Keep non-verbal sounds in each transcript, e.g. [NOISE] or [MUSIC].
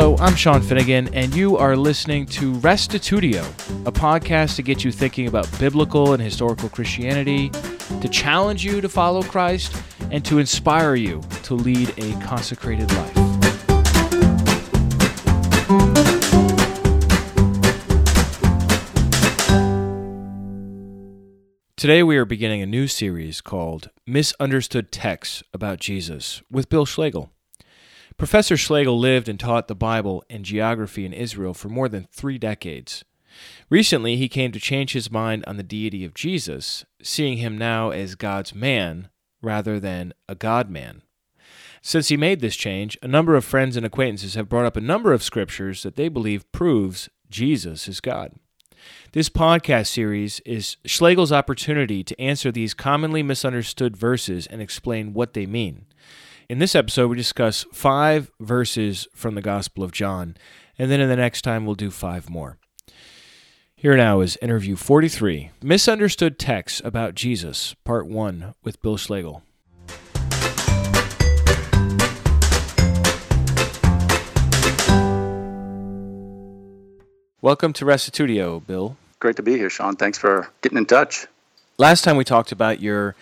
Hello, I'm Sean Finnegan, and you are listening to Restitutio, a podcast to get you thinking about biblical and historical Christianity, to challenge you to follow Christ, and to inspire you to lead a consecrated life. Today, we are beginning a new series called Misunderstood Texts About Jesus with Bill Schlegel. Professor Schlegel lived and taught the Bible and geography in Israel for more than three decades. Recently, he came to change his mind on the deity of Jesus, seeing him now as God's man rather than a God man. Since he made this change, a number of friends and acquaintances have brought up a number of scriptures that they believe proves Jesus is God. This podcast series is Schlegel's opportunity to answer these commonly misunderstood verses and explain what they mean. In this episode, we discuss five verses from the Gospel of John, and then in the next time, we'll do five more. Here now is interview 43 Misunderstood Texts About Jesus, Part 1, with Bill Schlegel. Welcome to Restitutio, Bill. Great to be here, Sean. Thanks for getting in touch. Last time we talked about your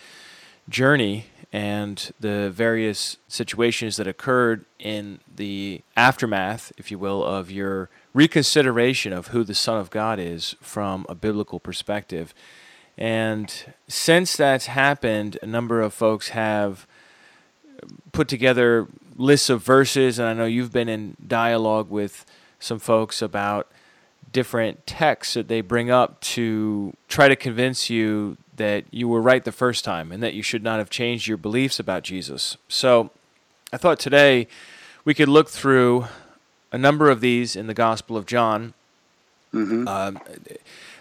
journey and the various situations that occurred in the aftermath, if you will, of your reconsideration of who the Son of God is from a biblical perspective. And since that's happened, a number of folks have put together lists of verses, and I know you've been in dialogue with some folks about different texts that they bring up to try to convince you that you were right the first time and that you should not have changed your beliefs about Jesus. So I thought today we could look through a number of these in the Gospel of John. Mm-hmm. Um,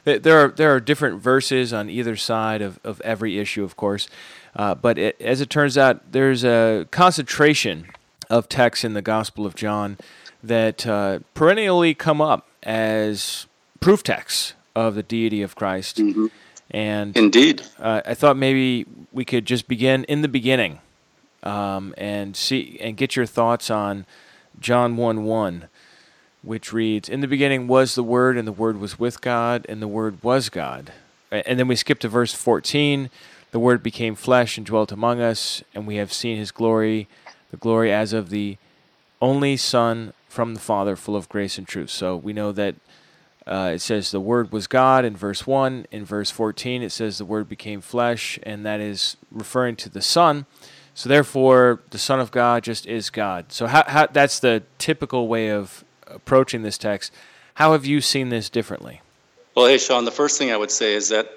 there are there are different verses on either side of, of every issue, of course, uh, but it, as it turns out, there's a concentration of texts in the Gospel of John that uh, perennially come up as proof texts of the deity of Christ. Mm-hmm. And indeed, uh, I thought maybe we could just begin in the beginning, um, and see and get your thoughts on John one one, which reads, "In the beginning was the Word, and the Word was with God, and the Word was God." And then we skip to verse fourteen. The Word became flesh and dwelt among us, and we have seen His glory, the glory as of the only Son from the Father, full of grace and truth. So we know that uh, it says the Word was God in verse 1. In verse 14, it says the Word became flesh, and that is referring to the Son. So therefore, the Son of God just is God. So how, how, that's the typical way of approaching this text. How have you seen this differently? Well, hey, Sean, the first thing I would say is that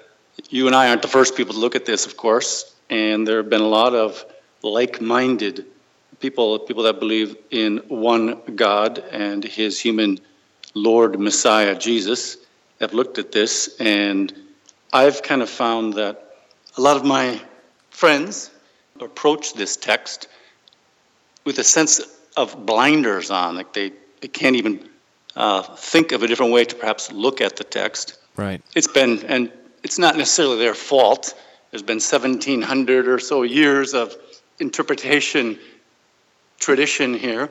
you and I aren't the first people to look at this, of course, and there have been a lot of like minded people, people that believe in one God and his human Lord Messiah Jesus have looked at this, and I've kind of found that a lot of my friends approach this text with a sense of blinders on, like they, they can't even uh, think of a different way to perhaps look at the text. Right. It's been, and it's not necessarily their fault. There's been 1,700 or so years of interpretation tradition here,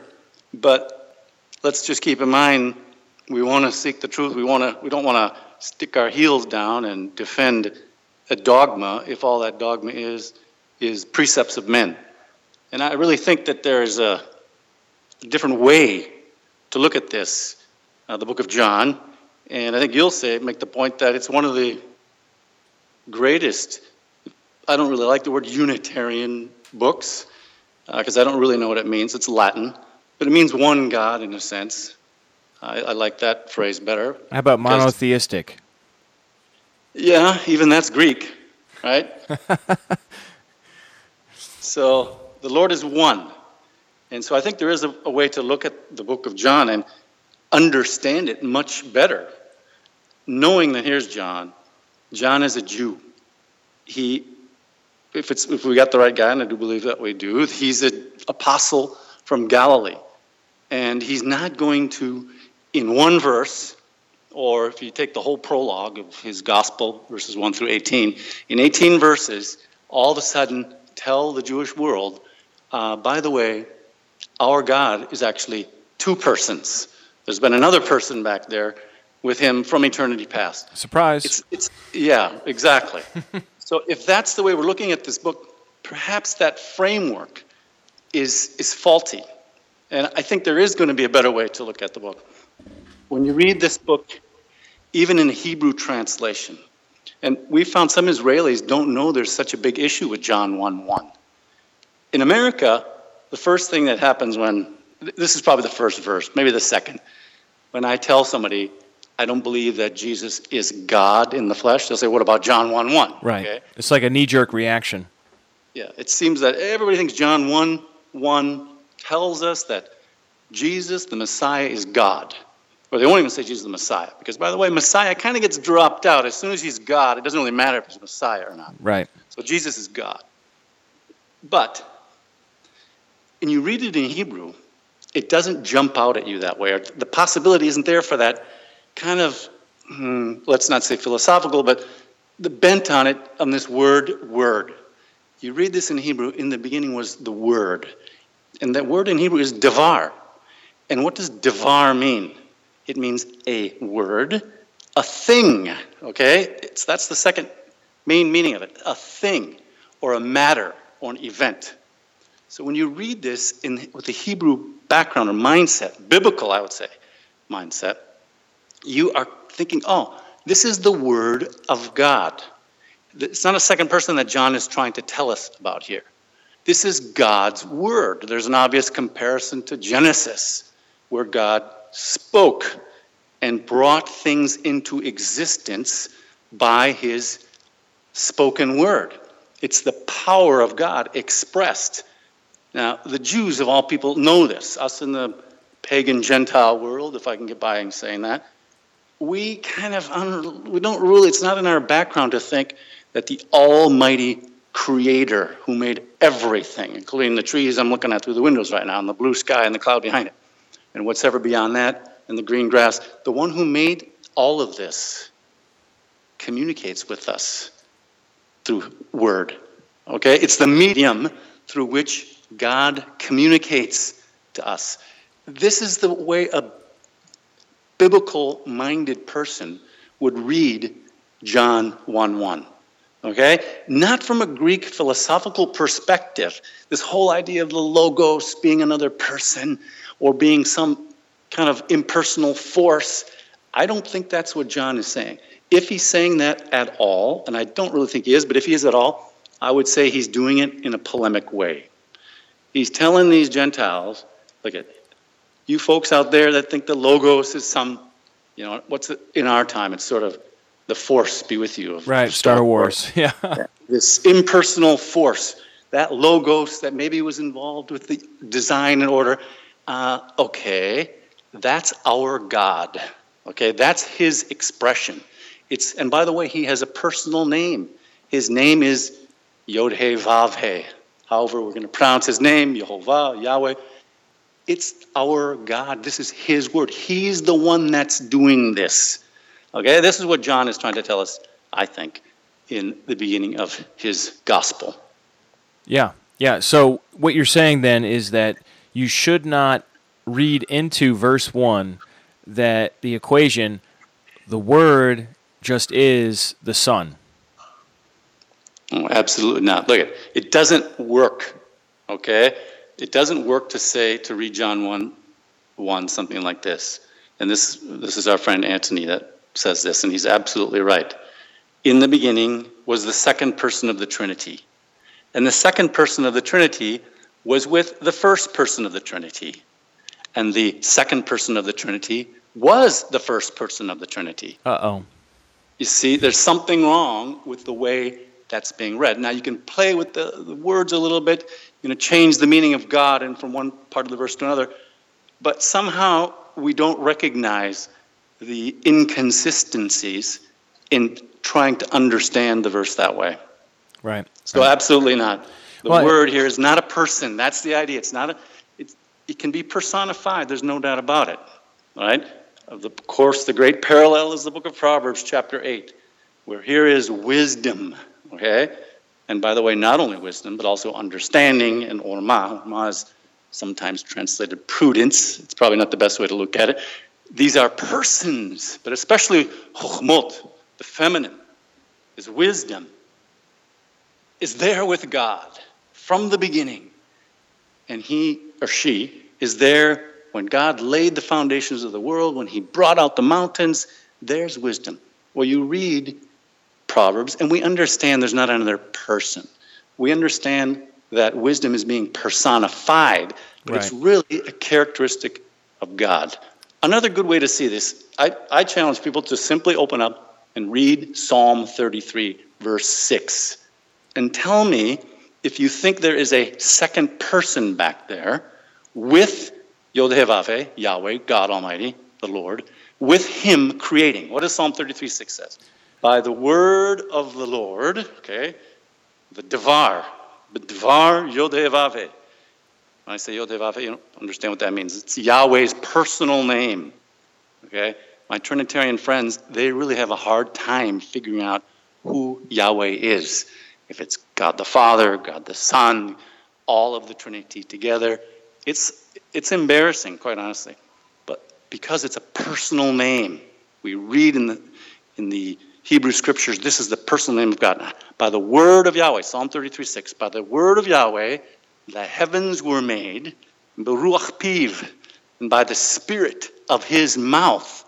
but let's just keep in mind we want to seek the truth. We want to. We don't want to stick our heels down and defend a dogma if all that dogma is is precepts of men. And I really think that there is a different way to look at this, uh, the book of John. And I think you'll say make the point that it's one of the greatest. I don't really like the word Unitarian books because uh, I don't really know what it means. It's Latin, but it means one God in a sense. I, I like that phrase better. How about monotheistic? Yeah, even that's Greek, right? [LAUGHS] so the Lord is one. And so I think there is a, a, way to look at the book of John and understand it much better. Knowing that here's John. John is a Jew. He, if, it's, if we got the right guy, and I do believe that we do, he's an apostle from Galilee. And he's not going to in one verse, or if you take the whole prologue of his gospel, verses 1 through 18, in 18 verses, all of a sudden tell the Jewish world, uh, by the way, our God is actually two persons. There's been another person back there with him from eternity past. Surprise. It's, it's yeah, exactly. [LAUGHS] so if that's the way we're looking at this book, perhaps that framework is is faulty. And I think there is going to be a better way to look at the book. When you read this book, even in Hebrew translation, and we found some Israelis don't know there's such a big issue with John 1 1. In America, the first thing that happens when, this is probably the first verse, maybe the second, when I tell somebody, I don't believe that Jesus is God in the flesh, they'll say, What about John 1 1? Right. Okay? It's like a knee jerk reaction. Yeah, it seems that everybody thinks John 1 1 tells us that Jesus, the Messiah, is God. Or they won't even say Jesus is the Messiah. Because, by the way, Messiah kind of gets dropped out. As soon as he's God, it doesn't really matter if he's Messiah or not. Right. So Jesus is God. But, and you read it in Hebrew, it doesn't jump out at you that way. The possibility isn't there for that kind of, hmm, let's not say philosophical, but the bent on it, on this word, word. You read this in Hebrew, in the beginning was the word. And that word in Hebrew is devar. And what does devar mean? It means a word, a thing. Okay? It's, that's the second main meaning of it a thing, or a matter, or an event. So when you read this in, with the Hebrew background or mindset, biblical, I would say, mindset, you are thinking, oh, this is the Word of God. It's not a second person that John is trying to tell us about here. This is God's Word. There's an obvious comparison to Genesis, where God spoke and brought things into existence by his spoken word. It's the power of God expressed. Now, the Jews of all people know this. Us in the pagan Gentile world, if I can get by in saying that, we kind of, we don't really, it's not in our background to think that the Almighty Creator who made everything, including the trees I'm looking at through the windows right now, and the blue sky and the cloud behind it, and what's ever beyond that, and the green grass, the one who made all of this communicates with us through word. Okay? It's the medium through which God communicates to us. This is the way a biblical minded person would read John 1 1. Okay? Not from a Greek philosophical perspective. This whole idea of the logos being another person or being some kind of impersonal force. I don't think that's what John is saying. If he's saying that at all, and I don't really think he is, but if he is at all, I would say he's doing it in a polemic way. He's telling these Gentiles, look at you folks out there that think the logos is some, you know, what's it, in our time? It's sort of the force be with you. right, Star, Star Wars. Wars. [LAUGHS] Yeah. yeah. This impersonal force, that logos that maybe was involved with the design and order. Uh, okay, that's our God. Okay, that's his expression. It's and by the way, he has a personal name. His name is Yod He Vav He. However, we're going to pronounce his name, Jehovah, Yahweh. It's our God. This is his word. He's the one that's doing this. Okay, this is what John is trying to tell us, I think, in the beginning of his gospel. Yeah, yeah. So what you're saying then is that you should not read into verse 1 that the equation, the word just is the Son. Oh, absolutely not. Look at it. Doesn't work, okay? It doesn't work to say, to read John 1, 1 something like this. And this, this is our friend Anthony that says this, and he's absolutely right. In the beginning was the second person of the Trinity. And the second person of the Trinity was with the first person of the Trinity and the second person of the Trinity was the first person of the Trinity. Uh oh. You see, there's something wrong with the way that's being read. Now, you can play with the, the words a little bit, you know, change the meaning of God and from one part of the verse to another, but somehow we don't recognize the inconsistencies in trying to understand the verse that way. Right. So, right. absolutely not. The well, word here is not a person. That's the idea. It's not a, it can be personified, there's no doubt about it. Right? Of course, the great parallel is the book of Proverbs, chapter 8, where here is wisdom, okay? And by the way, not only wisdom, but also understanding and orma. Orma is sometimes translated prudence. It's probably not the best way to look at it. These are persons, but especially chokhmot, the feminine, is wisdom, is there with God from the beginning. And he or she is there when God laid the foundations of the world, when he brought out the mountains. There's wisdom. Well, you read Proverbs, and we understand there's not another person. We understand that wisdom is being personified, but right. it's really a characteristic of God. Another good way to see this, I, I challenge people to simply open up and read Psalm 33, verse 6, and tell me if you think there is a second person back there with Yodhevave, Yahweh, God Almighty, the Lord, with Him creating. What does Psalm 33, 6 says? By the word of the Lord, okay, the Devar, B'dvar Yodevave. When I say Yodevave, you don't understand what that means. It's Yahweh's personal name. Okay? My Trinitarian friends, they really have a hard time figuring out who Yahweh is. If it's God the Father, God the Son, all of the Trinity together, it's, it's embarrassing, quite honestly. But because it's a personal name, we read in the, in the Hebrew scriptures, this is the personal name of God. By the word of Yahweh, Psalm 33 6, by the word of Yahweh, the heavens were made, Beruach Piv, and by the spirit of his mouth,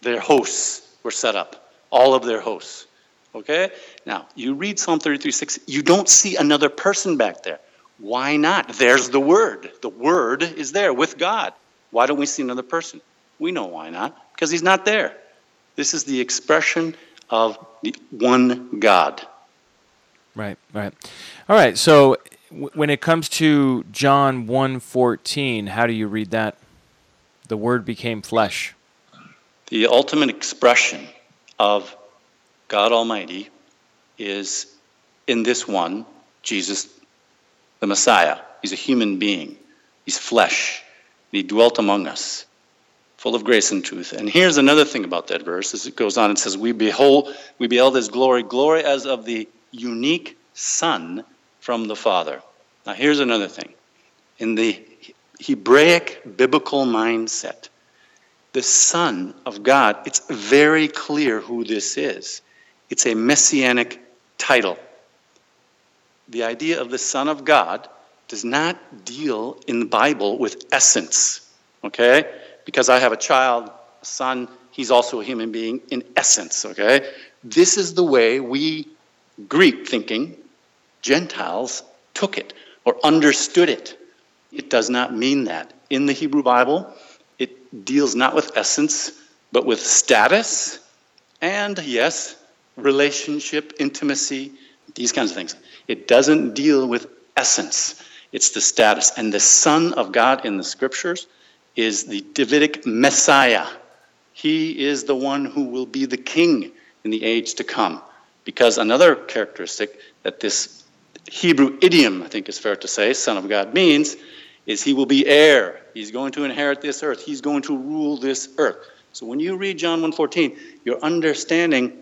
their hosts were set up, all of their hosts. Okay? Now, you read Psalm 33 6, you don't see another person back there. Why not? There's the Word. The Word is there with God. Why don't we see another person? We know why not. Because He's not there. This is the expression of the one God. Right, right. All right, so w- when it comes to John 1:14, how do you read that? The word became flesh. The ultimate expression of God Almighty is in this one, Jesus the Messiah. He's a human being. He's flesh. He dwelt among us full of grace and truth. And here's another thing about that verse as it goes on. It says, We behold, we beheld his glory, glory as of the unique Son from the Father. Now here's another thing. In the Hebraic biblical mindset, the Son of God, it's very clear who this is. It's a messianic title. The idea of the Son of God does not deal in the Bible with essence. Okay? because I have a child, a son, he's also a human being in essence, okay? This is the way we, Greek thinking, Gentiles, took it or understood it. It does not mean that. In the Hebrew Bible, it deals not with essence, but with status and, yes, relationship, intimacy, these kinds of things. It doesn't deal with essence, it's the status. And the Son of God in the scriptures is the Davidic Messiah. He is the one who will be the king in the age to come. Because another characteristic that this Hebrew idiom, I think is fair to say, Son of God means, is he will be heir. He's going to inherit this earth. He's going to rule this earth. So when you read John 1:14, you're understanding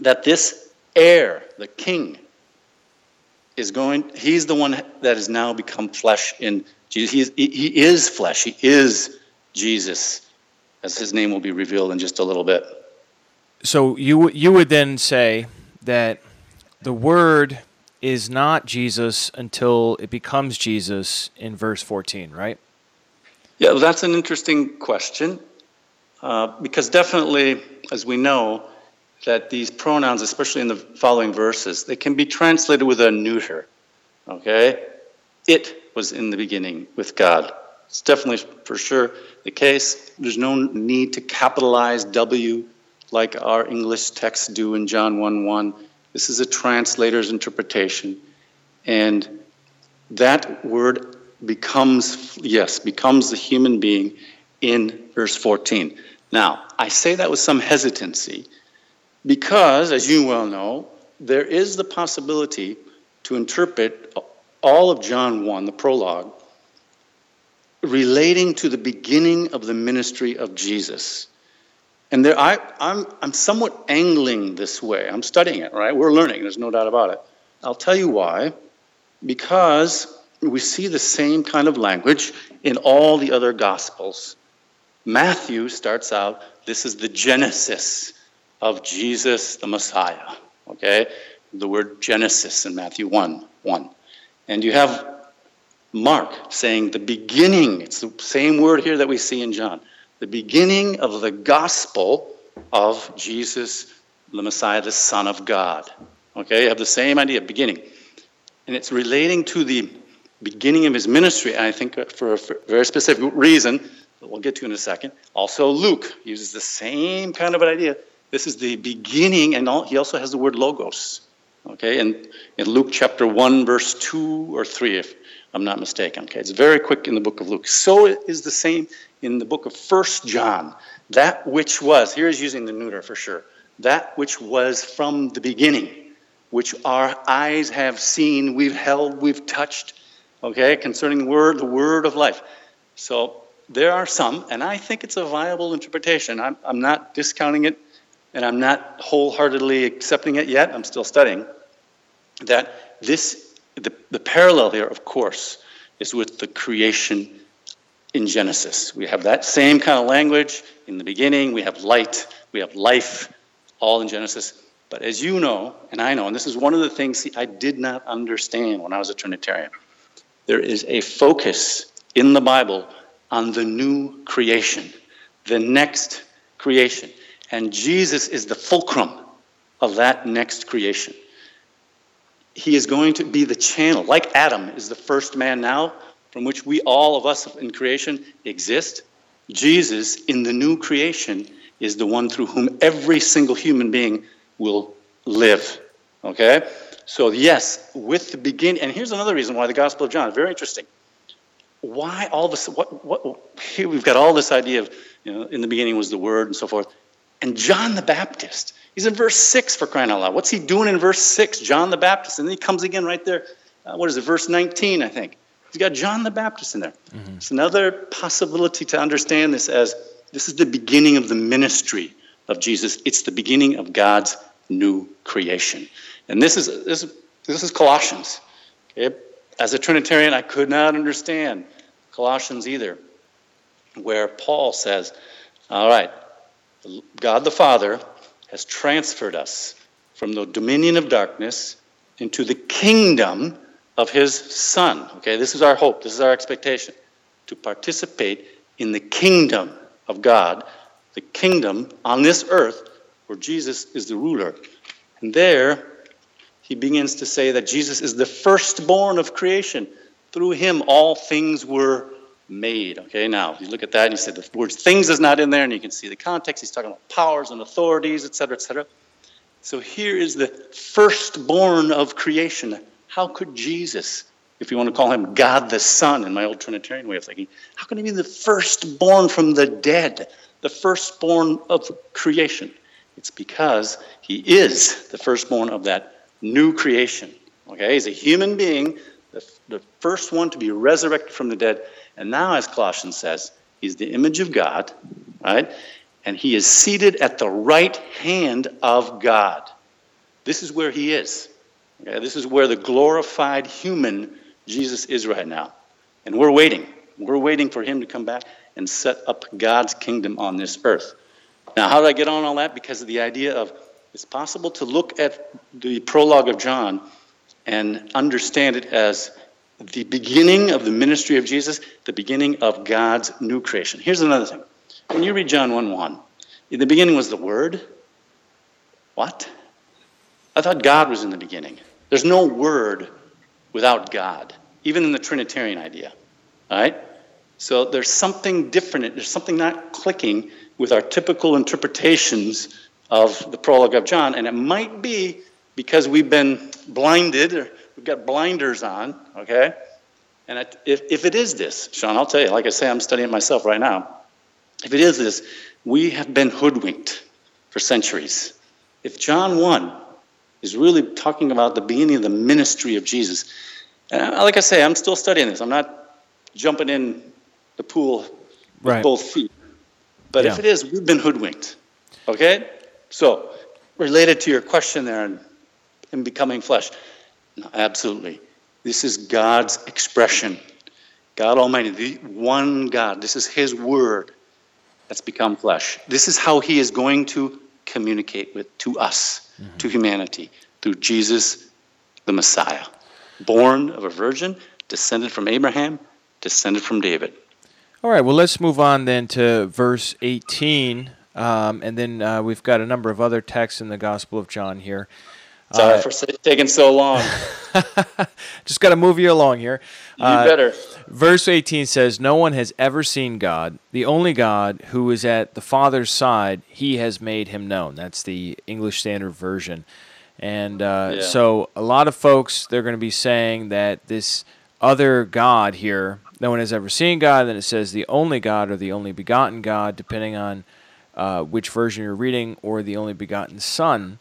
that this heir, the king, is going, he's the one that has now become flesh in Jesus, he is, he is flesh. He is Jesus, as his name will be revealed in just a little bit. So you you would then say that the word is not Jesus until it becomes Jesus in verse 14, right? Yeah, well, that's an interesting question uh, because definitely, as we know, that these pronouns, especially in the following verses, they can be translated with a neuter. Okay, it was in the beginning with God. It's definitely for sure the case. There's no need to capitalize W like our English texts do in John 1 1. This is a translator's interpretation. And that word becomes, yes, becomes the human being in verse 14. Now, I say that with some hesitancy because, as you well know, there is the possibility to interpret all of John 1, the prologue, relating to the beginning of the ministry of Jesus. And there, I, I'm, I'm somewhat angling this way. I'm studying it, right? We're learning, there's no doubt about it. I'll tell you why. Because we see the same kind of language in all the other Gospels. Matthew starts out this is the genesis of Jesus the Messiah. Okay? The word Genesis in Matthew 1 1. And you have Mark saying the beginning, it's the same word here that we see in John, the beginning of the gospel of Jesus the Messiah, the Son of God. Okay, you have the same idea, beginning. And it's relating to the beginning of his ministry, I think for a very specific reason that we'll get to in a second. Also, Luke uses the same kind of an idea. This is the beginning, and he also has the word logos. Okay, and in Luke chapter 1, verse 2 or 3, if I'm not mistaken. Okay, it's very quick in the book of Luke. So it is the same in the book of First John. That which was, here is using the neuter for sure, that which was from the beginning, which our eyes have seen, we've held, we've touched, okay, concerning the word, the word of life. So there are some, and I think it's a viable interpretation. I'm, I'm not discounting it, and I'm not wholeheartedly accepting it yet. I'm still studying. That this the, the parallel here, of course, is with the creation in Genesis. We have that same kind of language in the beginning. We have light, we have life, all in Genesis. But as you know, and I know, and this is one of the things see, I did not understand when I was a Trinitarian, there is a focus in the Bible on the new creation, the next creation. And Jesus is the fulcrum of that next creation he is going to be the channel, like Adam is the first man now, from which we all of us in creation exist. Jesus in the new creation is the one through whom every single human being will live. Okay? So, yes, with the beginning, and here's another reason why the Gospel of John is very interesting. Why all this? What, what, here we've got all this idea of, you know, in the beginning was the Word and so forth. And John the Baptist He's in verse 6 for crying out loud. What's he doing in verse 6? John the Baptist. And then he comes again right there. Uh, what is it, verse 19, I think. He's got John the Baptist in there. Mm-hmm. It's another possibility to understand this as this is the beginning of the ministry of Jesus. It's the beginning of God's new creation. And this is, this this is Colossians. Okay? As a Trinitarian, I could not understand Colossians either, where Paul says, All right, God the Father has transferred us from the dominion of darkness into the kingdom of his son. Okay, this is our hope, this is our expectation to participate in the kingdom of God, the kingdom on this earth where Jesus is the ruler. And there, he begins to say that Jesus is the firstborn of creation. Through him, all things were made. Okay, now you look at that and you say the word things is not in there, and you can see the context. He's talking about powers and authorities, etc., etc. So here is the firstborn of creation. How could Jesus, if you want to call him God the Son in my old Trinitarian way of thinking, how can he be the firstborn from the dead, the firstborn of creation? It's because he is the firstborn of that new creation. Okay, he's a human being, the, the first one to be resurrected from the dead. And now, as Colossians says, he's the image of God, right? And he is seated at the right hand of God. This is where he is. Okay? This is where the glorified human Jesus is right now. And we're waiting. We're waiting for him to come back and set up God's kingdom on this earth. Now, how did I get on all that? Because of the idea of it's possible to look at the prologue of John and understand it as the beginning of the ministry of Jesus, the beginning of God's new creation. Here's another thing. When you read John 1 1, in the beginning was the Word. What? I thought God was in the beginning. There's no Word without God, even in the Trinitarian idea. All right? So there's something different. There's something not clicking with our typical interpretations of the prologue of John. And it might be because we've been blinded We've got blinders on, okay? And if, if it is this, Sean, I'll tell you, like I say, I'm studying myself right now. If it is this, we have been hoodwinked for centuries. If John 1 is really talking about the beginning of the ministry of Jesus, and like I say, I'm still studying this. I'm not jumping in the pool with right. both feet. But yeah. if it is, we've been hoodwinked. Okay? So, related to your question there and in becoming flesh, absolutely. This is God's expression. God Almighty, the one God. This is His Word that's become flesh. This is how He is going to communicate with to us, mm-hmm. to humanity, through Jesus the Messiah, born of a virgin, descended from Abraham, descended from David. All right, well, let's move on then to verse 18. Um, and then uh, we've got a number of other texts in the Gospel of John here. Sorry uh, for taking so long. [LAUGHS] just got to move you along here. You uh, better. Verse 18 says, No one has ever seen God. The only God who is at the Father's side, he has made him known. That's the English Standard Version. And uh, yeah. so a lot of folks, they're going to be saying that this other God here, no one has ever seen God. Then it says the only God or the only begotten God, depending on uh, which version you're reading, or the only begotten Son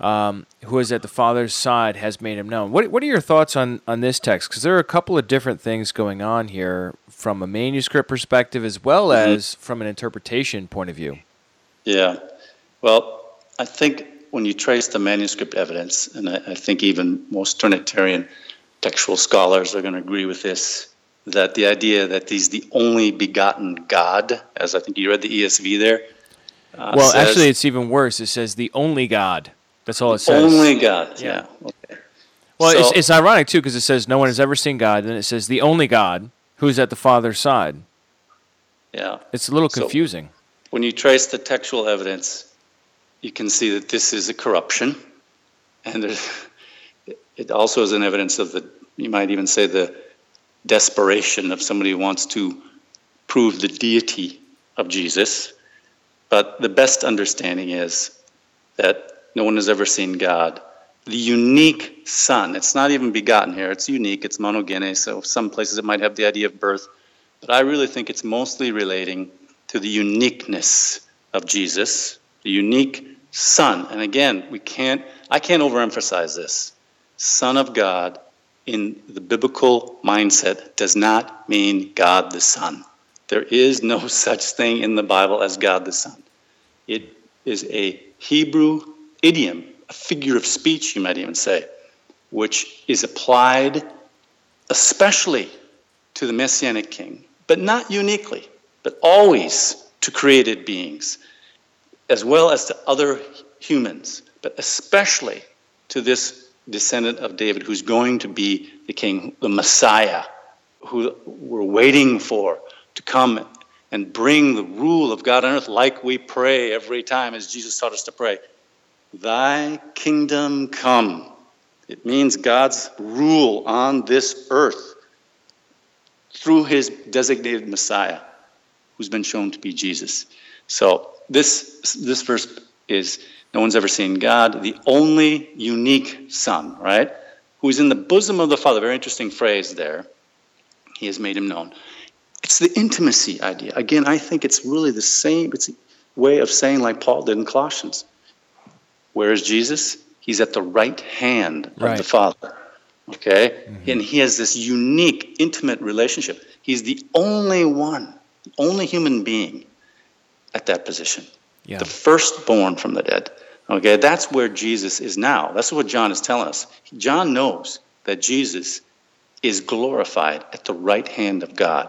um, who is at the Father's side, has made him known. What, what are your thoughts on, on this text? Because there are a couple of different things going on here from a manuscript perspective as well mm-hmm. as from an interpretation point of view. Yeah. Well, I think when you trace the manuscript evidence, and I, I think even most Trinitarian textual scholars are going to agree with this, that the idea that he's the only begotten God, as I think you read the ESV there. Uh, well, says, actually, it's even worse. It says the only God. That's all it says. Only God. Yeah. yeah. Okay. Well, so, it's, it's ironic too because it says no one has ever seen God, and it says the only God who's at the Father's side. Yeah. It's a little confusing. So when you trace the textual evidence, you can see that this is a corruption, and it also is an evidence of the. You might even say the desperation of somebody who wants to prove the deity of Jesus. But the best understanding is that no one has ever seen God. The unique Son, it's not even begotten here, it's unique, it's monogene, so some places it might have the idea of birth. But I really think it's mostly relating to the uniqueness of Jesus, the unique Son. And again, we can't, I can't overemphasize this. Son of God in the biblical mindset does not mean God the Son. There is no [LAUGHS] such thing in the Bible as God the Son. It is a Hebrew idiom, a figure of speech, you might even say, which is applied especially to the Messianic king, but not uniquely, but always to created beings, as well as to other humans, but especially to this descendant of David who's going to be the king, the Messiah, who we're waiting for to come and bring the rule of God on earth like we pray every time as Jesus taught us to pray. Thy kingdom come. It means God's rule on this earth through his designated Messiah, who's been shown to be Jesus. So this, this verse is no one's ever seen God, the only unique Son, right? Who's in the bosom of the Father. Very interesting phrase there. He has made him known. It's the intimacy idea. Again, I think it's really the same. It's a way of saying, like Paul did in Colossians where is Jesus? He's at the right hand of right. the Father. Okay? Mm-hmm. And he has this unique, intimate relationship. He's the only one, only human being at that position. Yeah. The firstborn from the dead. Okay? That's where Jesus is now. That's what John is telling us. John knows that Jesus is glorified at the right hand of God.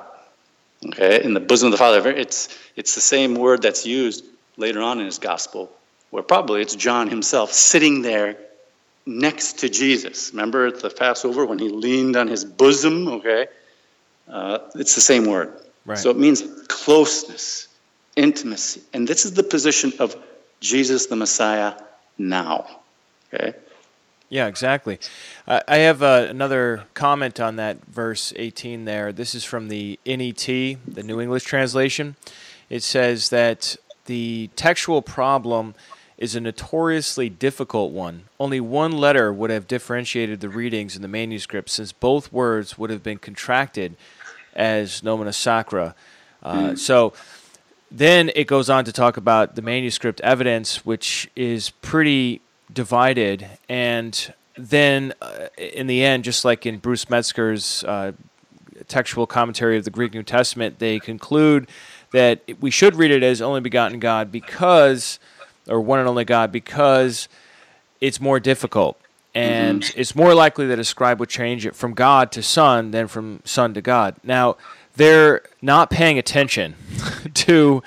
Okay? In the bosom of the Father. It's, it's the same word that's used later on in his gospel where probably it's John himself sitting there next to Jesus. Remember at the Passover when he leaned on his bosom? Okay. Uh, it's the same word. Right. So it means closeness, intimacy. And this is the position of Jesus the Messiah now. Okay. Yeah, exactly. Uh, I have uh, another comment on that verse 18 there. This is from the NET, the New English translation. It says that the textual problem is a notoriously difficult one. Only one letter would have differentiated the readings in the manuscript, since both words would have been contracted as nomina sacra. Uh, mm. So then it goes on to talk about the manuscript evidence, which is pretty divided. And then uh, in the end, just like in Bruce Metzger's uh, textual commentary of the Greek New Testament, they conclude that we should read it as only begotten God because or one and only God because it's more difficult. and mm-hmm. it's more likely that a scribe would change it from God to Son than from Son to God. Now, they're not paying attention [LAUGHS] to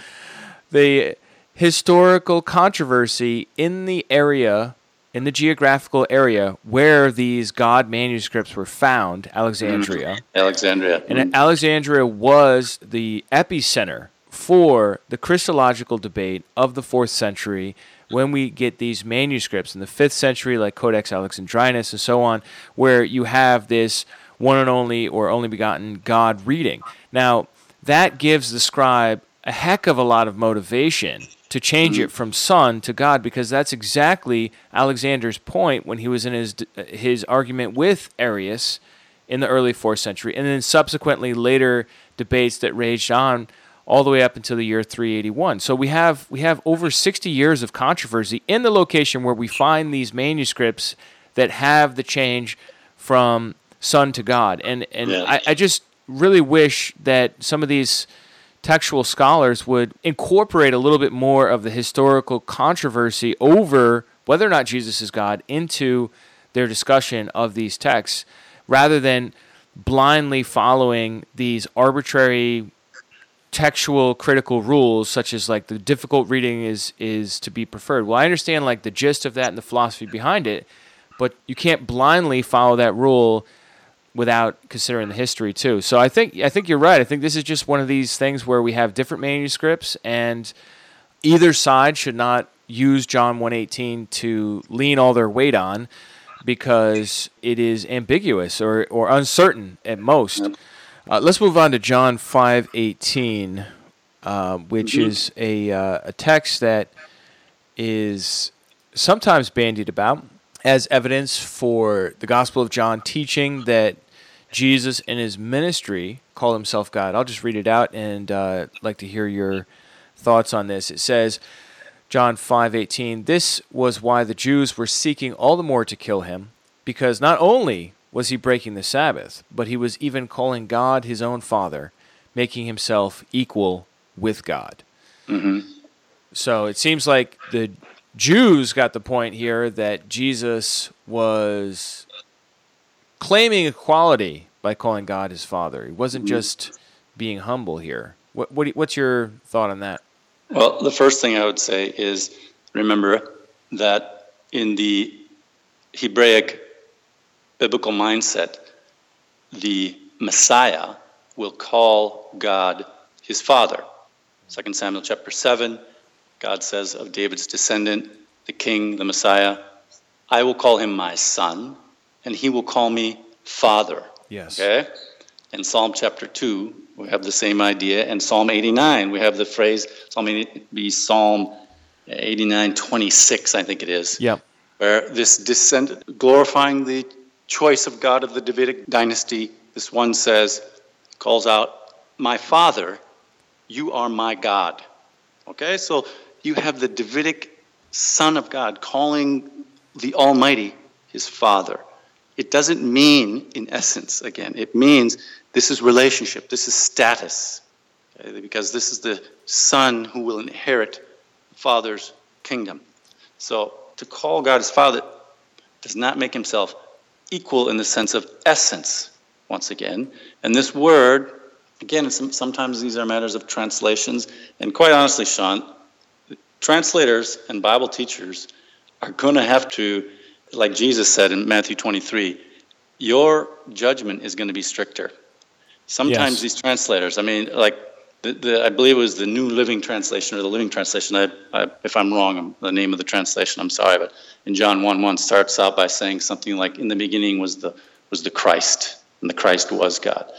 the historical controversy in the area, in the geographical area where these God manuscripts were found, Alexandria. Mm-hmm. Alexandria. And mm-hmm. Alexandria was the epicenter for the Christological debate of the fourth century when we get these manuscripts in the fifth century, like Codex Alexandrinus and so on, where you have this one and only or only begotten God reading. Now, that gives the scribe a heck of a lot of motivation to change it mm. from son to God because that's exactly Alexander's point when he was in his his argument with Arius in the early 4th century and then subsequently later debates that raged on all the way up until the year 381. So we have we have over 60 years of controversy in the location where we find these manuscripts that have the change from son to God. And and yeah. I, I just really wish that some of these textual scholars would incorporate a little bit more of the historical controversy over whether or not Jesus is God into their discussion of these texts rather than blindly following these arbitrary textual critical rules such as like the difficult reading is is to be preferred. Well, I understand like the gist of that and the philosophy behind it, but you can't blindly follow that rule without considering the history too. So I think I think you're right. I think this is just one of these things where we have different manuscripts and either side should not use John 118 to lean all their weight on because it is ambiguous or, or uncertain at most. Uh, let's move on to John five eighteen, uh, which mm-hmm. is a uh, a text that is sometimes bandied about as evidence for the Gospel of John teaching that Jesus in his ministry called himself God. I'll just read it out and uh, like to hear your thoughts on this. It says. John 5:18 This was why the Jews were seeking all the more to kill him because not only was he breaking the Sabbath, but he was even calling God his own Father, making himself equal with God. Mm-hmm. So it seems like the Jews got the point here that Jesus was claiming equality by calling God his Father. He wasn't mm-hmm. just being humble here. What, what, what's your thought on that? Well, the first thing I would say is remember that in the Hebraic biblical mindset, the Messiah will call God his father. 2 Samuel chapter 7, God says of David's descendant, the king, the Messiah, I will call him my son, and he will call me father. Yes. Okay? In Psalm chapter 2, we have the same idea. In Psalm 89, we have the phrase, Psalm 80, be Psalm 89, 26, I think it is. Yep. Where this descent, glorifying the choice of God of the Davidic dynasty, this one says, calls out, My Father, you are my God. Okay, so you have the Davidic Son of God calling the Almighty his Father. It doesn't mean, in essence, again, it means this is relationship, this is status, okay? because this is the Son who will inherit the Father's kingdom. So to call God his Father does not make himself equal in the sense of essence, once again. And this word, again, sometimes these are matters of translations. And quite honestly, Sean, translators and Bible teachers are going to have to, like Jesus said in Matthew 23, your judgment is going to be stricter. Sometimes yes. these translators, I mean, like the, the, I believe it was the New Living Translation or the Living Translation. I, I, if I'm wrong, I'm, the name of the translation, I'm sorry. But in John 1 1 starts out by saying something like, In the beginning was the, was the Christ, and the Christ was God.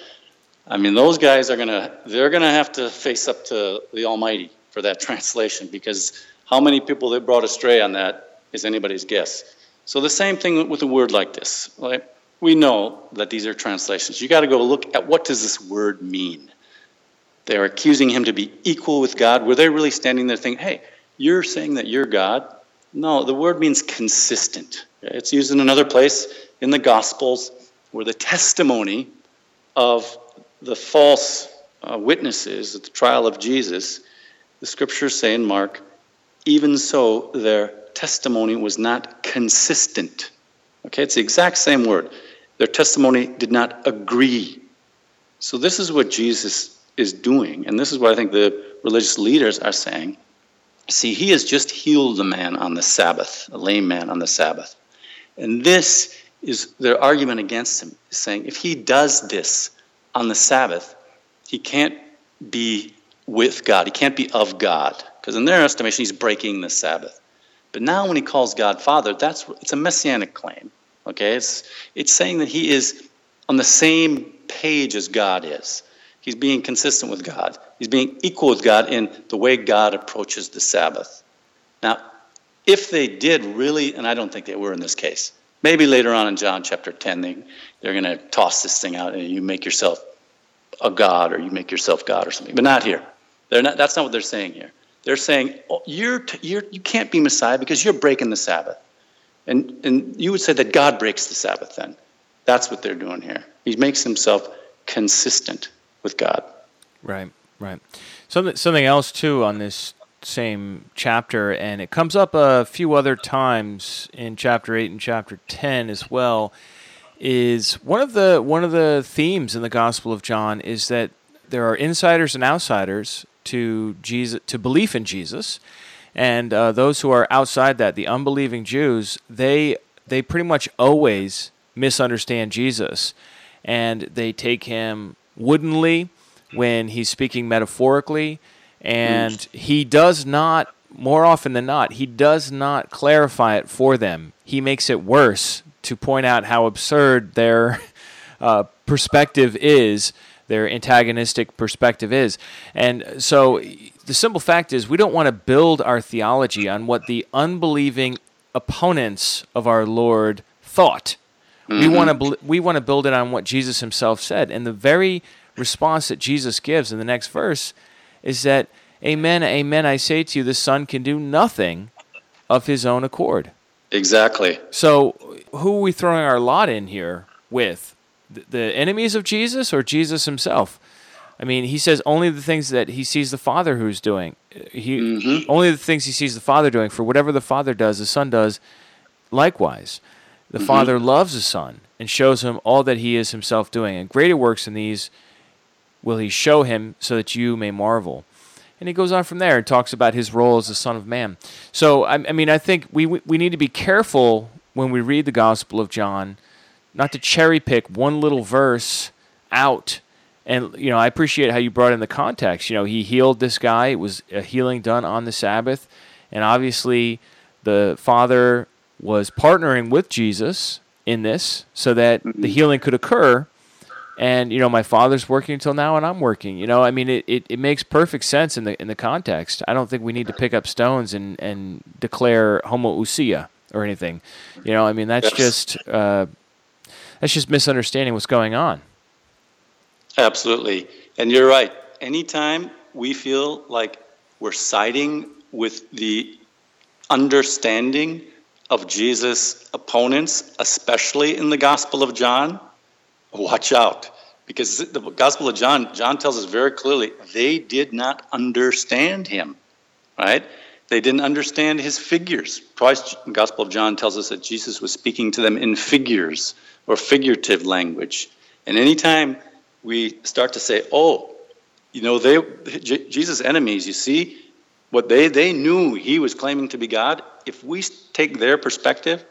I mean, those guys are going to, they're going to have to face up to the Almighty for that [LAUGHS] translation because how many people they brought astray on that is anybody's guess. So the same thing with a word like this. Right? We know that these are translations. You got to go look at what does this word mean they are accusing him to be equal with God. Were they really standing there thinking, hey, you're saying that you're God? No, the word means consistent. It's used in another place in the Gospels where the testimony of the false uh, witnesses at the trial of Jesus, the scriptures say in Mark, even so, their testimony was not consistent Okay, it's the exact same word. Their testimony did not agree. So, this is what Jesus is doing, and this is what I think the religious leaders are saying. See, he has just healed a man on the Sabbath, a lame man on the Sabbath. And this is their argument against him, is saying if he does this on the Sabbath, he can't be with God. He can't be of God. Because in their estimation, he's breaking the Sabbath. But now when he calls God Father, that's it's a messianic claim. Okay? It's it's saying that he is on the same page as God is. He's being consistent with God. He's being equal with God in the way God approaches the Sabbath. Now, if they did really, and I don't think they were in this case, maybe later on in John chapter 10, they, they're going to toss this thing out and you make yourself a God or you make yourself God or something, but not here. They're not, that's not what they're saying here. They're saying, oh, you're, you're, you can't be Messiah because you're breaking the Sabbath. And, and you would say that God breaks the Sabbath then. That's what they're doing here. He makes himself consistent with God. Right, right. Something something else too on this same chapter, and it comes up a few other times in chapter eight and chapter ten as well. Is one of the one of the themes in the Gospel of John is that there are insiders and outsiders to Jesus to belief in Jesus, and uh, those who are outside that, the unbelieving Jews, they they pretty much always misunderstand Jesus, and they take him woodenly when he's speaking metaphorically, and he does not, more often than not, he does not clarify it for them. He makes it worse to point out how absurd their [LAUGHS] uh, perspective is, their antagonistic perspective is. And so the simple fact is, we don't want to build our theology on what the unbelieving opponents of our Lord thought. We want to we want to build it on what Jesus himself said. And the very response that Jesus gives in the next verse is that amen amen I say to you the son can do nothing of his own accord. Exactly. So who are we throwing our lot in here with? The, enemies of Jesus or Jesus himself? I mean, he says only the things that he sees the Father who's doing. He Mhm. only the things he sees the Father doing. For whatever the Father does, the Son does likewise. The mm-hmm. Father loves the Son and shows him all that he is himself doing. And greater works than these will he show him so that you may marvel. And he goes on from there and talks about his role as the Son of Man. So, I, I mean, I think we, we need to be careful when we read the Gospel of John not to cherry pick one little verse out. And, you know, I appreciate how you brought in the context. You know, he healed this guy, it was a healing done on the Sabbath. And obviously, the Father was partnering with Jesus in this so that the healing could occur and you know my father's working until now and i'm working you know i mean it, it, it makes perfect sense in the in the context i don't think we need to pick up stones and and declare homoousia or anything you know i mean that's Yes. just uh, that's just misunderstanding what's going on Absolutely. And you're right. Anytime we feel like we're siding with the understanding of Jesus' opponents, especially in the Gospel of John, watch out. Because the Gospel of John, John tells us very clearly, they did not understand him, right? They didn't understand his figures. Twice, the Gospel of John tells us that Jesus was speaking to them in figures or figurative language. And anytime we start to say, oh, you know, they Jesus' enemies, you see, what they they knew he was claiming to be God. If we take their perspective,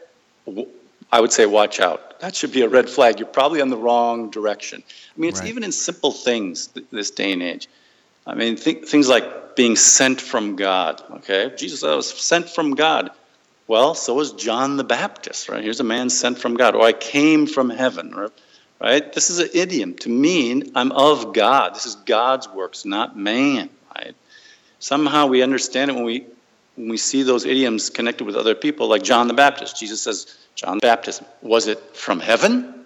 I would say, watch out. That should be a red flag. You're probably on the wrong direction. I mean, it's Right. even in simple things th- this day and age. I mean, th- things like being sent from God. Okay, Jesus I was sent from God. Well, so was John the Baptist, right? Here's a man sent from God, or I came from heaven, right? right? This is an idiom to mean I'm of God. This is God's works, not man, right? Somehow we understand it when we when we see those idioms connected with other people, like John the Baptist. Jesus says, John the Baptist, was it from heaven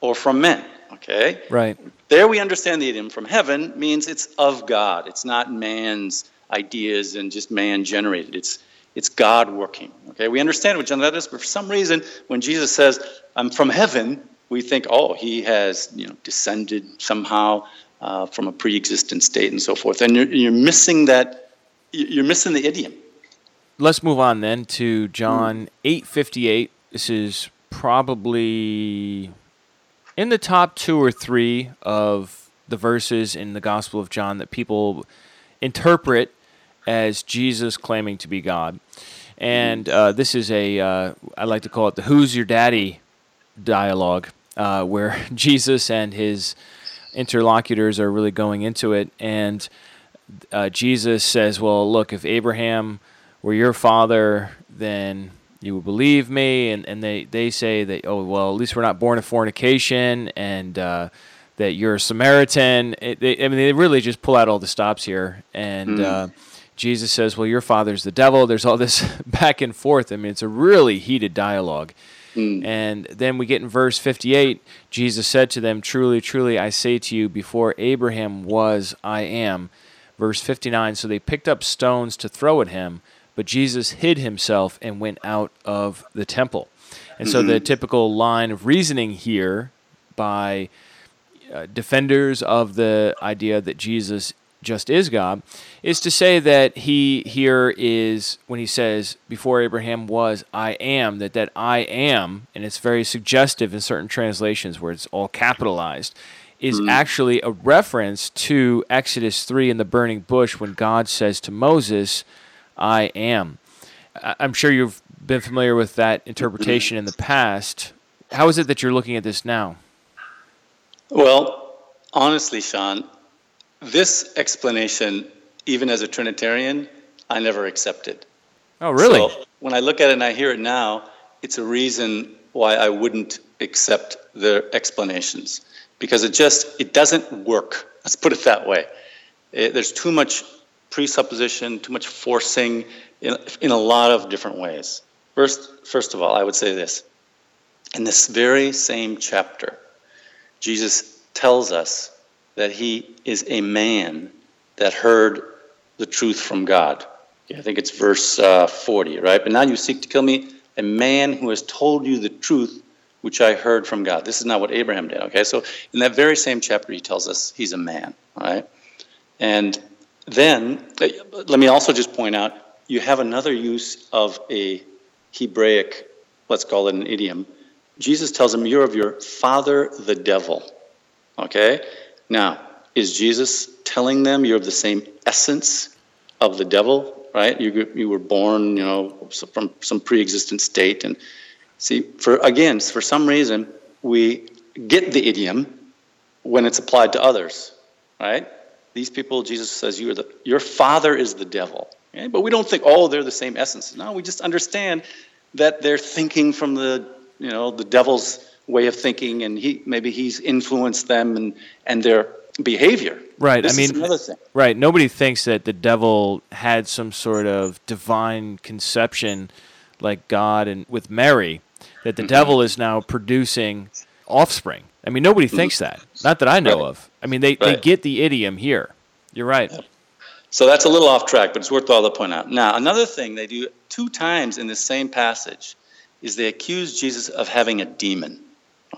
or from men? Okay? right There we understand the idiom from heaven means it's of God. It's not man's ideas and just man generated. It's it's God working. Okay, we understand what John the Baptist, but for some reason, when Jesus says, "I'm from heaven," we think, "Oh, he has you know descended somehow uh, from a pre-existent state and so forth." And you're, you're missing that. You're missing the idiom. Let's move on then to John 8:58 this is probably in the top two or three of the verses in the Gospel of John that people interpret as Jesus claiming to be God. And uh, this is a uh, I like to call it the "Who's Your Daddy" dialogue, uh, where [LAUGHS] Jesus and his interlocutors are really going into it, and uh, Jesus says, "Well, look, if Abraham were your father, then you would believe me." And and they they say that, "Oh, well, at least we're not born of fornication," and uh, that you're a Samaritan. It, they, I mean, they really just pull out all the stops here, and. Mm Jesus says, Well, your father's the devil. There's all this [LAUGHS] back and forth. I mean, it's a really heated dialogue. Mm. And then we get in verse 58 Jesus said to them, Truly, truly, I say to you, before Abraham was, I am. Verse 59 So they picked up stones to throw at him, but Jesus hid himself and went out of the temple. And so the mm-hmm. [CLEARS THROAT] typical line of reasoning here by uh, defenders of the idea that Jesus just is God, is to say that he here is when he says before Abraham was I am that that I am and it's very suggestive in certain translations where it's all capitalized is mm-hmm. actually a reference to Exodus 3 in the burning bush when God says to Moses I am. I'm sure you've been familiar with that interpretation in the past. How is it that you're looking at this now? Well, honestly, Sean, this explanation, even as a Trinitarian, I never accepted. Oh, really? So when I look at it and I hear it now, it's a reason why I wouldn't accept their explanations because it just it doesn't work. Let's put it that way. It, there's too much presupposition, too much forcing in, in a lot of different ways. First, first of all, I would say this. In this very same chapter, Jesus tells us that he is a man that heard the truth from God. I think it's verse uh, 40, right? But now you seek to kill me, a man who has told you the truth which I heard from God. This is not what Abraham did, okay? So in that very same chapter, he tells us he's a man, all right? And then, uh, let me also just point out you have another use of a Hebraic, let's call it an idiom. Jesus tells him, You're of your father, the devil, okay? Now, is Jesus telling them you're of the same essence of the devil, right? You, you were born, you know, from some pre-existent state. And see, for again, for some reason, we get the idiom when it's applied to others, right? These people, Jesus says, you are the, your father is the devil. Okay? But we don't think, oh, they're the same essence. No, we just understand that they're thinking from the, you know, the devil's way of thinking, and he maybe he's influenced them and and their behavior. Right. This I mean, another thing. Right. Nobody thinks that the devil had some sort of divine conception like God and with Mary, that the mm-hmm. devil is now producing offspring. I mean, nobody mm-hmm. thinks that. Not that I know right. of. I mean, they, right. they get the idiom here. You're right. Yeah. So that's a little off track, but it's worthwhile to point out. Now, another thing they do two times in the same passage is they accuse Jesus of having a demon.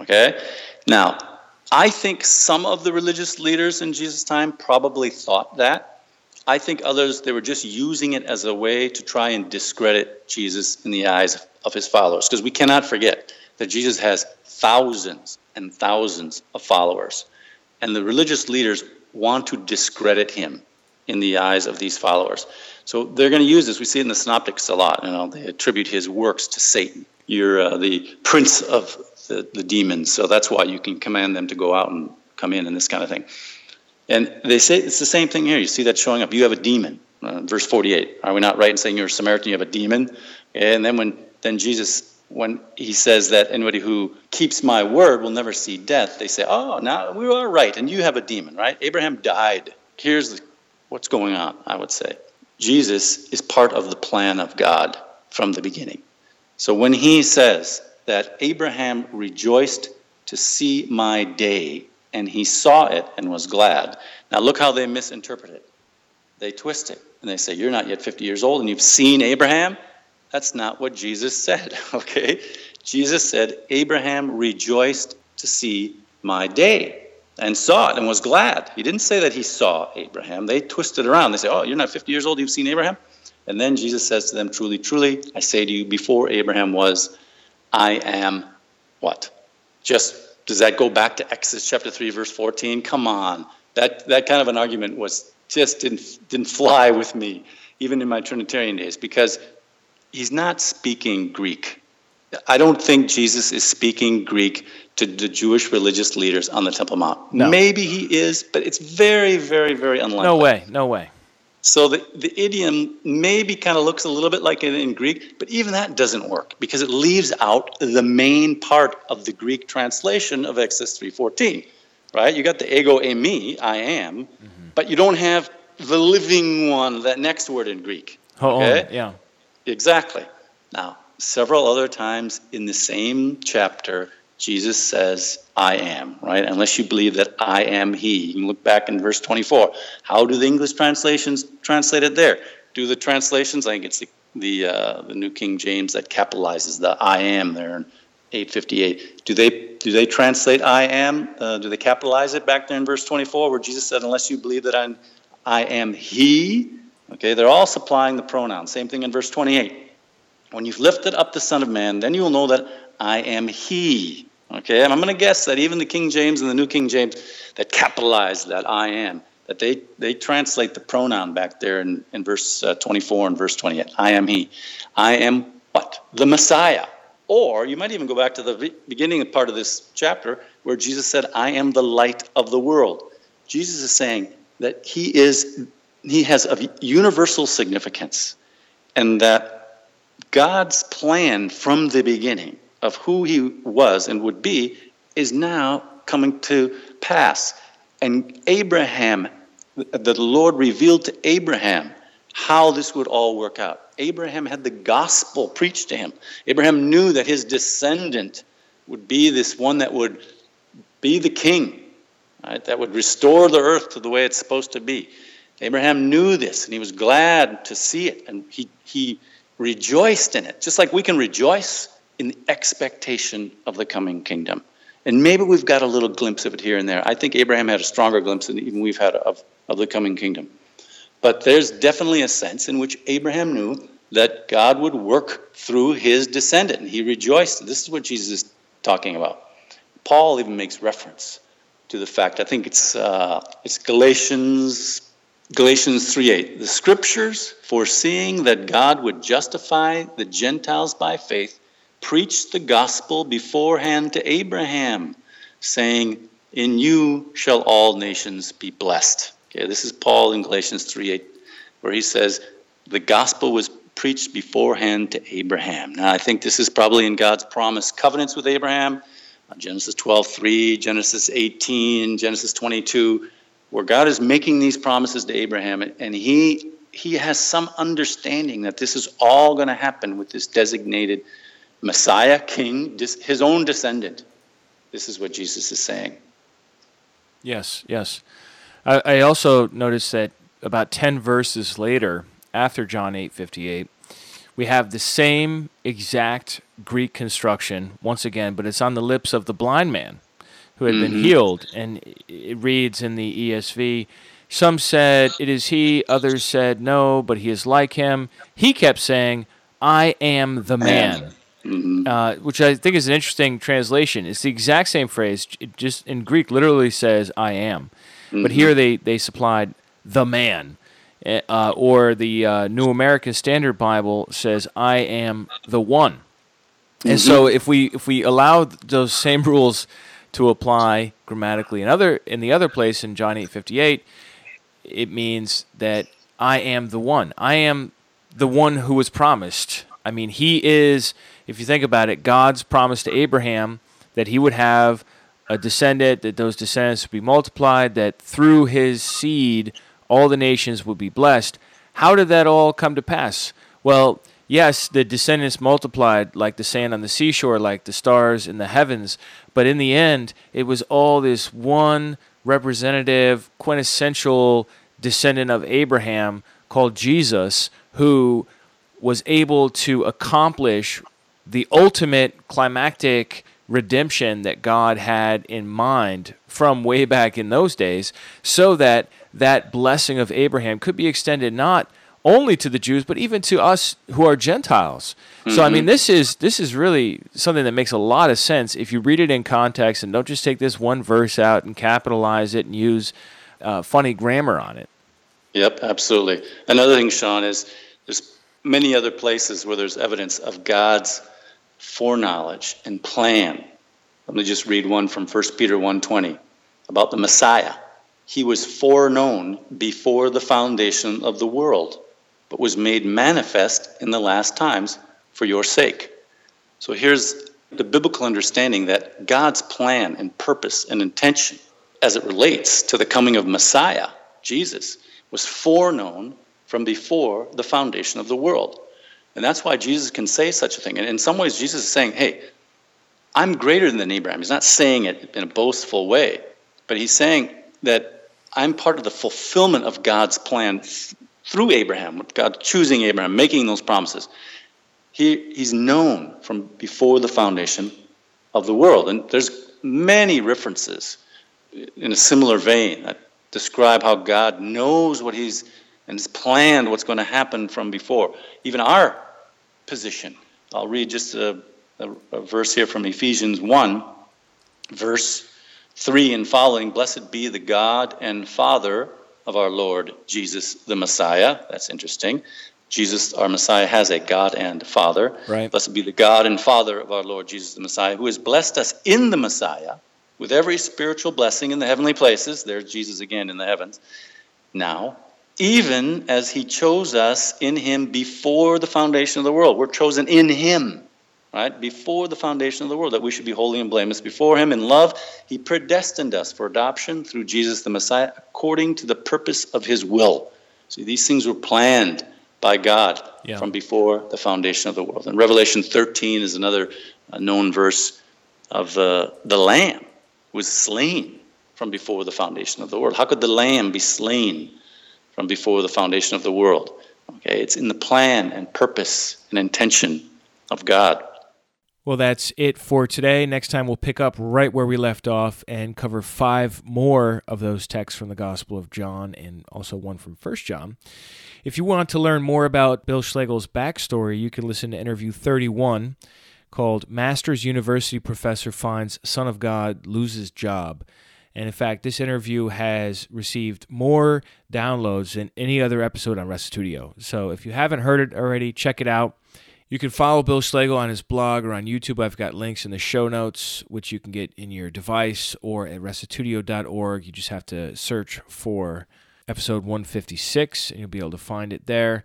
Okay? Now, I think some of the religious leaders in Jesus' time probably thought that. I think others, they were just using it as a way to try and discredit Jesus in the eyes of his followers. Because we cannot forget that Jesus has thousands and thousands of followers. And the religious leaders want to discredit him in the eyes of these followers. So they're going to use this. We see it in the Synoptics a lot. You know, they attribute his works to Satan. You're uh, the prince of the, the demons. So that's why you can command them to go out and come in and this kind of thing. And they say it's the same thing here. You see that showing up. You have a demon. Uh, verse 48. Are we not right in saying you're a Samaritan, you have a demon? And then when then Jesus, when he says that anybody who keeps my word will never see death, they say, oh, now we are right. And you have a demon, right? Abraham died. Here's what's going on, I would say. Jesus is part of the plan of God from the beginning. So when he says that Abraham rejoiced to see my day, and he saw it and was glad. Now, look how they misinterpret it. They twist it and they say, You're not yet 50 years old and you've seen Abraham. That's not what Jesus said, [LAUGHS] okay? Jesus said, Abraham rejoiced to see my day and saw it and was glad. He didn't say that he saw Abraham. They twisted around. They say, Oh, you're not 50 years old, you've seen Abraham? And then Jesus says to them, Truly, truly, I say to you, before Abraham was, I am what? Just does that go back to Exodus chapter 3 verse 14? Come on. That that kind of an argument was just didn't didn't fly with me even in my Trinitarian days because he's not speaking Greek. I don't think Jesus is speaking Greek to the Jewish religious leaders on the Temple Mount. No. Maybe he is, but it's very, very, very unlikely. No way. No way. So the, the idiom maybe kind of looks a little bit like it in Greek, but even that doesn't work because it leaves out the main part of the Greek translation of Exodus 3.14, right? You got the ego eimi, I am, mm-hmm. but you don't have the living one, that next word in Greek. Oh, okay? yeah. Exactly. Now, several other times in the same chapter, Jesus says, I am, right? Unless you believe that I am He. You can look back in verse 24. How do the English translations translate it there? Do the translations, I think it's the, the, uh, the New King James that capitalizes the I am there in 858. Do they, do they translate I am? Uh, do they capitalize it back there in verse 24 where Jesus said, Unless you believe that I'm, I am He? Okay, they're all supplying the pronoun. Same thing in verse 28. When you've lifted up the Son of Man, then you will know that I am He. Okay, and I'm going to guess that even the King James and the New King James that capitalize that I am, that they, they translate the pronoun back there in, in verse uh, 24 and verse 28. I am He. I am what? The Messiah. Or you might even go back to the beginning part of this chapter where Jesus said, I am the light of the world. Jesus is saying that He is He has a universal significance and that God's plan from the beginning of who he was and would be is now coming to pass. And Abraham, the Lord revealed to Abraham how this would all work out. Abraham had the gospel preached to him. Abraham knew that his descendant would be this one that would be the king, right, that would restore the earth to the way it's supposed to be. Abraham knew this and he was glad to see it and he, he rejoiced in it, just like we can rejoice in the expectation of the coming kingdom. And maybe we've got a little glimpse of it here and there. I think Abraham had a stronger glimpse than even we've had of, of the coming kingdom. But there's definitely a sense in which Abraham knew that God would work through his descendant. And he rejoiced. This is what Jesus is talking about. Paul even makes reference to the fact, I think it's, uh, it's Galatians, Galatians 3.8. The scriptures, foreseeing that God would justify the Gentiles by faith, preached the gospel beforehand to Abraham, saying, In you shall all nations be blessed. Okay, this is Paul in Galatians 3 8, where he says, The gospel was preached beforehand to Abraham. Now, I think this is probably in God's promise covenants with Abraham, uh, Genesis 12:3, Genesis 18, Genesis 22, where God is making these promises to Abraham, and he he has some understanding that this is all going to happen with this designated Messiah, king, his own descendant. This is what Jesus is saying. Yes, yes. I, I also noticed that about 10 verses later, after John 8 58, we have the same exact Greek construction once again, but it's on the lips of the blind man who had mm-hmm. been healed. And it reads in the ESV Some said, It is he. Others said, No, but he is like him. He kept saying, I am the man. Mm-hmm. Uh, which I think is an interesting translation. It's the exact same phrase, it just in Greek, literally says "I am," mm-hmm. but here they they supplied the man, eh, uh, or the uh, New American Standard Bible says "I am the one." Mm-hmm. And so, if we if we allow those same [LAUGHS] rules to apply grammatically in other in the other place in John eight fifty eight, it means that I am the one. I am the one who was promised. I mean, he is if you think about it, God's promise to Abraham that he would have a descendant, that those descendants would be multiplied, that through his seed all the nations would be blessed. How did that all come to pass? Well, yes, the descendants multiplied like the sand on the seashore, like the stars in the heavens, but in the end, it was all this one representative, quintessential descendant of Abraham called Jesus who was able to accomplish the ultimate climactic redemption that God had in mind from way back in those days, so that that blessing of Abraham could be extended not only to the Jews, but even to us who are Gentiles. Mm-hmm. So I mean, mm-hmm. this is this is really something that makes a lot of sense if you read it in context and don't just take this one verse out and capitalize it and use uh, funny grammar on it. Yep, absolutely. Another thing, Sean, is there's many other places where there's evidence of God's foreknowledge and plan. Let me just read one from 1 Peter 1:20 about the Messiah. He was foreknown before the foundation of the world, but was made manifest in the last times for your sake. So here's the biblical understanding that God's plan and purpose and intention as it relates to the coming of Messiah, Jesus, was foreknown from before the foundation of the world. And that's why Jesus can say such a thing. And in some ways, Jesus is saying, hey, I'm greater than Abraham. He's not saying it in a boastful way, but he's saying that I'm part of the fulfillment of God's plan through Abraham, God choosing Abraham, making those promises. He, he's known from before the foundation of the world. And there's many references in a similar vein that describe how God knows what he's and has planned what's going to happen from before. Even our position. I'll read just a, a, a verse here from Ephesians 1, verse 3 and following Blessed be the God and Father of our Lord Jesus the Messiah. That's interesting. Jesus, our Messiah, has a God and Father. Right. Blessed be the God and Father of our Lord Jesus the Messiah, who has blessed us in the Messiah with every spiritual blessing in the heavenly places. There's Jesus again in the heavens. Now, even as he chose us in him before the foundation of the world. We're chosen in him, right? Before the foundation of the world, that we should be holy and blameless before him. In love, he predestined us for adoption through Jesus the Messiah according to the purpose of his will. See, these things were planned by God yeah. from before the foundation of the world. And Revelation 13 is another uh, known verse of uh, the Lamb was slain from before the foundation of the world. How could the Lamb be slain? from before the foundation of the world. Okay, it's in the plan and purpose and intention of God. Well, that's it for today. Next time we'll pick up right where we left off and cover five more of those texts from the Gospel of John and also one from First John. If you want to learn more about Bill Schlegel's backstory, you can listen to interview 31 called Masters University Professor Finds Son of God Loses Job. And in fact, this interview has received more downloads than any other episode on Restitutio. So if you haven't heard it already, check it out. You can follow Bill Schlegel on his blog or on YouTube. I've got links in the show notes, which you can get in your device or at restitutio.org. You just have to search for episode 156 and you'll be able to find it there.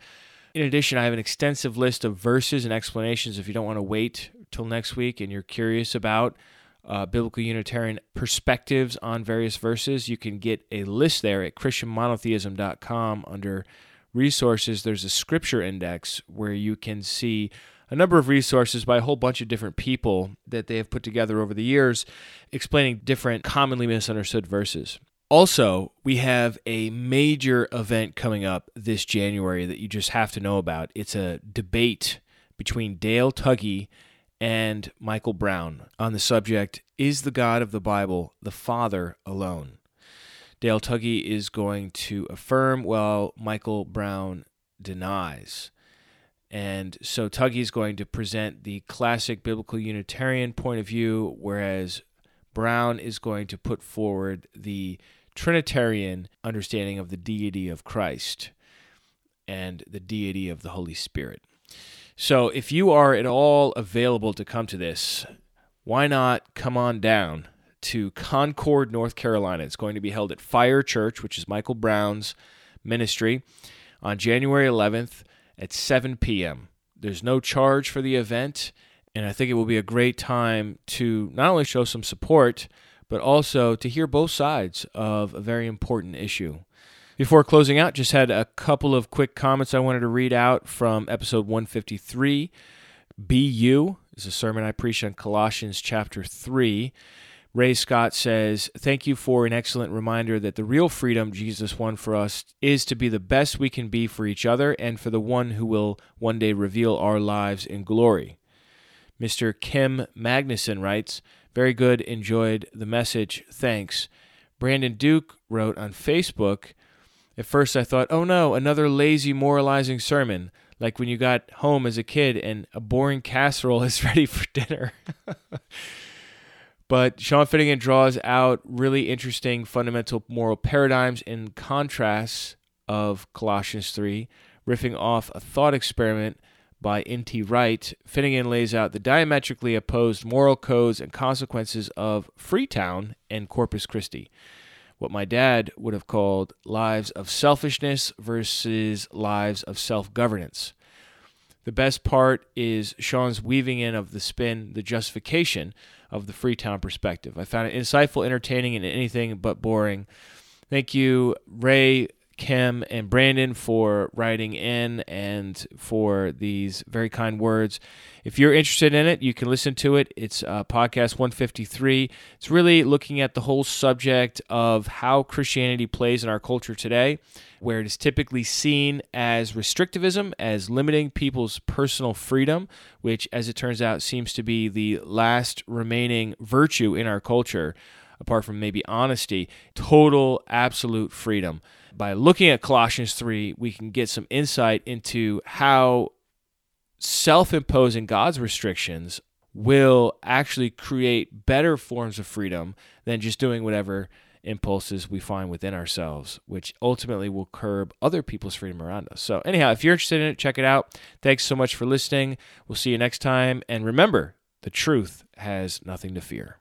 In addition, I have an extensive list of verses and explanations if you don't want to wait till next week and you're curious about uh, biblical Unitarian perspectives on various verses. You can get a list there at ChristianMonotheism.com under resources. There's a scripture index where you can see a number of resources by a whole bunch of different people that they have put together over the years explaining different commonly misunderstood verses. Also, we have a major event coming up this January that you just have to know about. It's a debate between Dale Tuggy and Michael Brown on the subject Is the God of the Bible the Father alone? Dale Tuggy is going to affirm while Michael Brown denies. And so Tuggy is going to present the classic biblical Unitarian point of view, whereas Brown is going to put forward the Trinitarian understanding of the deity of Christ and the deity of the Holy Spirit. So if you are at all available to come to this, why not come on down to Concord, North Carolina? It's going to be held at Fire Church, which is Michael Brown's ministry, on January 11th at 7 p.m. There's no charge for the event, and I think it will be a great time to not only show some support, but also to hear both sides of a very important issue. Before closing out, just had a couple of quick comments I wanted to read out from episode 153. Be You is a sermon I preached on Colossians chapter 3. Ray Scott says, Thank you for an excellent reminder that the real freedom Jesus won for us is to be the best we can be for each other and for the one who will one day reveal our lives in glory. Mr. Kim Magnuson writes, Very good, enjoyed the message, thanks. Brandon Duke wrote on Facebook, At first, I thought, oh no, another lazy, moralizing sermon, like when you got home as a kid and a boring casserole is [LAUGHS] ready for dinner. [LAUGHS] but Sean Finnegan draws out really interesting fundamental moral paradigms and contrasts of Colossians 3, riffing off a thought experiment by N.T. Wright. Finnegan lays out the diametrically opposed moral codes and consequences of Freetown and Corpus Christi what my dad would have called lives of selfishness versus lives of self governance. The best part is Sean's weaving in of the spin, the justification of the Freetown perspective. I found it insightful, entertaining, and anything but boring. Thank you, Ray, Kim, and Brandon for writing in and for these very kind words. If you're interested in it, you can listen to it. It's uh, podcast 153. It's really looking at the whole subject of how Christianity plays in our culture today, where it is typically seen as restrictivism, as limiting people's personal freedom, which, as it turns out, seems to be the last remaining virtue in our culture, apart from maybe honesty, total, absolute freedom. By looking at Colossians 3, we can get some insight into how self imposing God's restrictions will actually create better forms of freedom than just doing whatever impulses we find within ourselves, which ultimately will curb other people's freedom around us. So, anyhow, if you're interested in it, check it out. Thanks so much for listening. We'll see you next time. And remember, the truth has nothing to fear.